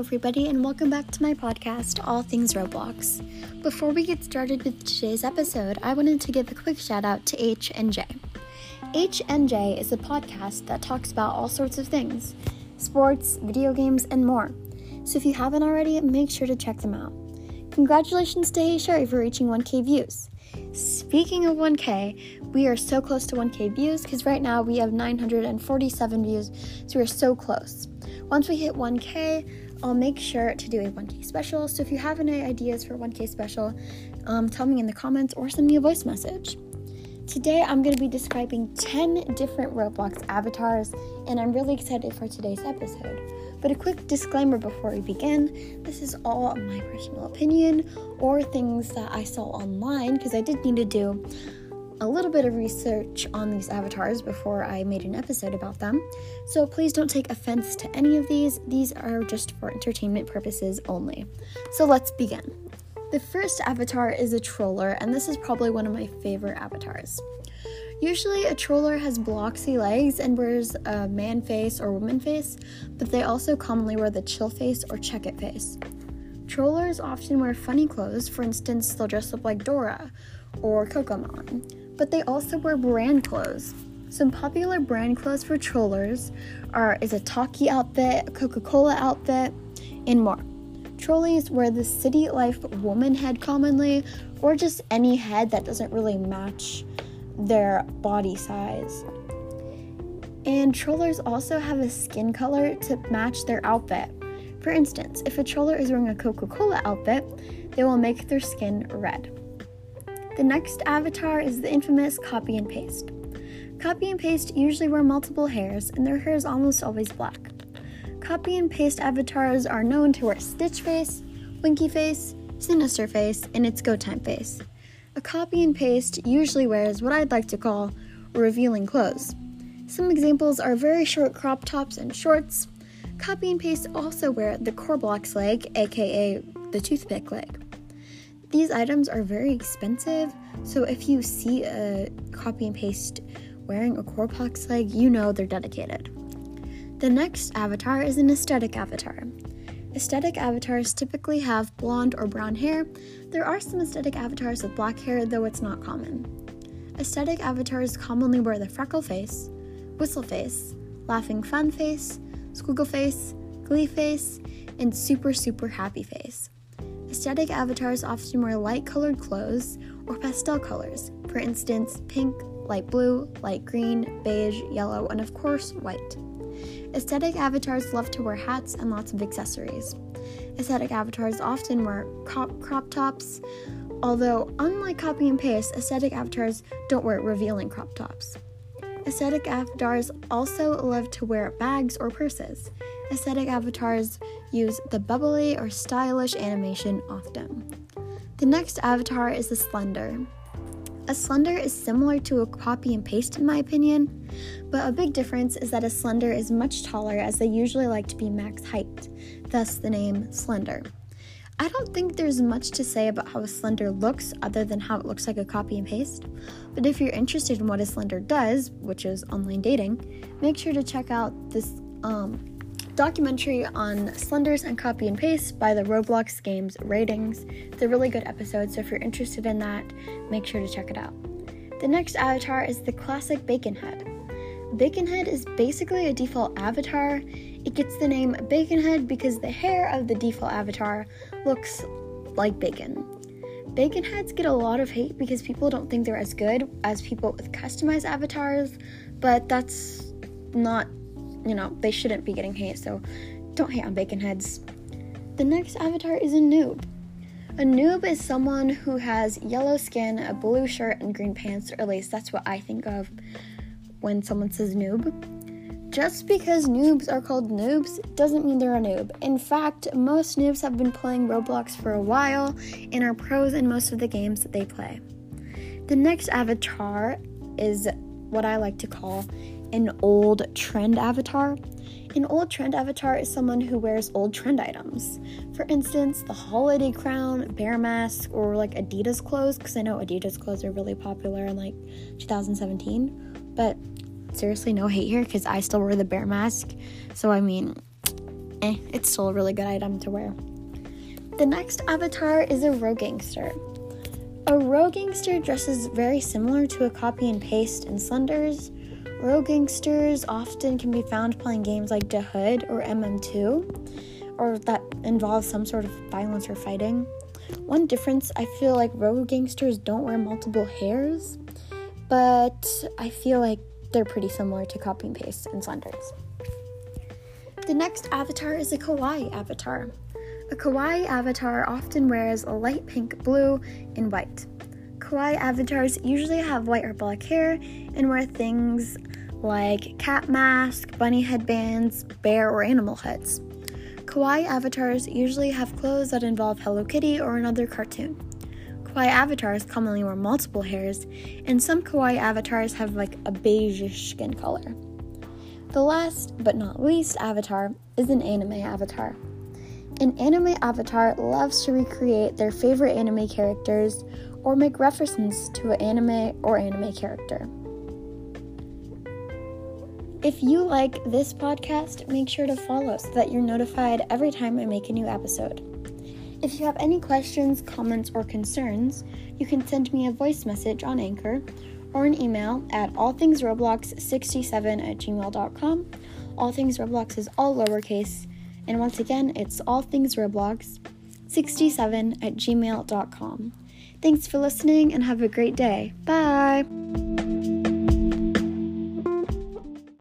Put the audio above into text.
everybody, and welcome back to my podcast, All Things Roblox. Before we get started with today's episode, I wanted to give a quick shout out to H and J. H and J is a podcast that talks about all sorts of things sports, video games, and more. So if you haven't already, make sure to check them out. Congratulations to Hey Sherry for reaching 1K views. Speaking of 1K, we are so close to 1K views because right now we have 947 views, so we're so close. Once we hit 1K, I'll make sure to do a 1K special. So if you have any ideas for 1K special, um, tell me in the comments or send me a voice message. Today, I'm going to be describing 10 different Roblox avatars, and I'm really excited for today's episode. But a quick disclaimer before we begin this is all my personal opinion or things that I saw online because I did need to do a little bit of research on these avatars before I made an episode about them. So please don't take offense to any of these. These are just for entertainment purposes only. So let's begin. The first avatar is a troller, and this is probably one of my favorite avatars. Usually, a troller has bloxy legs and wears a man face or woman face, but they also commonly wear the chill face or check it face. Trollers often wear funny clothes, for instance, they'll dress up like Dora or Kokomon but they also wear brand clothes. Some popular brand clothes for trollers are is a Taki outfit, a Coca-Cola outfit, and more. Trolleys wear the city life woman head commonly, or just any head that doesn't really match their body size. And trollers also have a skin color to match their outfit. For instance, if a troller is wearing a Coca Cola outfit, they will make their skin red. The next avatar is the infamous copy and paste. Copy and paste usually wear multiple hairs, and their hair is almost always black. Copy and paste avatars are known to wear Stitch Face, Winky Face, Sinister Face, and its Go Time Face. A copy and paste usually wears what I'd like to call revealing clothes. Some examples are very short crop tops and shorts. Copy and paste also wear the Korblox leg, aka the toothpick leg. These items are very expensive, so if you see a copy and paste wearing a Korblox leg, you know they're dedicated. The next avatar is an aesthetic avatar. Aesthetic avatars typically have blonde or brown hair. There are some aesthetic avatars with black hair, though it's not common. Aesthetic avatars commonly wear the freckle face, whistle face, laughing fun face, squiggle face, glee face, and super super happy face. Aesthetic avatars often wear light colored clothes or pastel colors, for instance, pink, light blue, light green, beige, yellow, and of course, white. Aesthetic avatars love to wear hats and lots of accessories. Aesthetic avatars often wear crop, crop tops, although, unlike copy and paste, aesthetic avatars don't wear revealing crop tops. Aesthetic avatars also love to wear bags or purses. Aesthetic avatars use the bubbly or stylish animation often. The next avatar is the Slender. A Slender is similar to a copy and paste, in my opinion, but a big difference is that a Slender is much taller as they usually like to be max height, thus the name Slender. I don't think there's much to say about how a slender looks other than how it looks like a copy and paste. But if you're interested in what a slender does, which is online dating, make sure to check out this um, documentary on slenders and copy and paste by the Roblox Games Ratings. It's a really good episode, so if you're interested in that, make sure to check it out. The next avatar is the classic Bacon Head. Bacon Head is basically a default avatar. It gets the name Bacon Head because the hair of the default avatar looks like bacon. Bacon heads get a lot of hate because people don't think they're as good as people with customized avatars, but that's not, you know, they shouldn't be getting hate, so don't hate on bacon heads. The next avatar is a noob. A noob is someone who has yellow skin, a blue shirt, and green pants, or at least that's what I think of when someone says noob. Just because noobs are called noobs doesn't mean they're a noob. In fact, most noobs have been playing Roblox for a while and are pros in most of the games that they play. The next avatar is what I like to call an old trend avatar. An old trend avatar is someone who wears old trend items. For instance, the holiday crown, bear mask, or like Adidas clothes, because I know Adidas clothes are really popular in like 2017. But seriously, no hate here because I still wear the bear mask. So, I mean, eh, it's still a really good item to wear. The next avatar is a rogue gangster. A rogue gangster dresses very similar to a copy and paste in Slenders. Rogue gangsters often can be found playing games like Hood or MM2, or that involve some sort of violence or fighting. One difference I feel like rogue gangsters don't wear multiple hairs, but I feel like they're pretty similar to copy and paste and Slenders. The next avatar is a kawaii avatar. A kawaii avatar often wears a light pink, blue, and white. Kawaii avatars usually have white or black hair and wear things like cat masks, bunny headbands, bear, or animal heads. Kawaii avatars usually have clothes that involve Hello Kitty or another cartoon. Kawaii avatars commonly wear multiple hairs, and some kawaii avatars have like a beigeish skin color. The last but not least avatar is an anime avatar. An anime avatar loves to recreate their favorite anime characters or make references to an anime or anime character. If you like this podcast, make sure to follow so that you're notified every time I make a new episode. If you have any questions, comments, or concerns, you can send me a voice message on Anchor or an email at allthingsroblox67 at gmail.com. All Things Roblox is all lowercase, and once again, it's allthingsroblox67 at gmail.com. Thanks for listening and have a great day. Bye!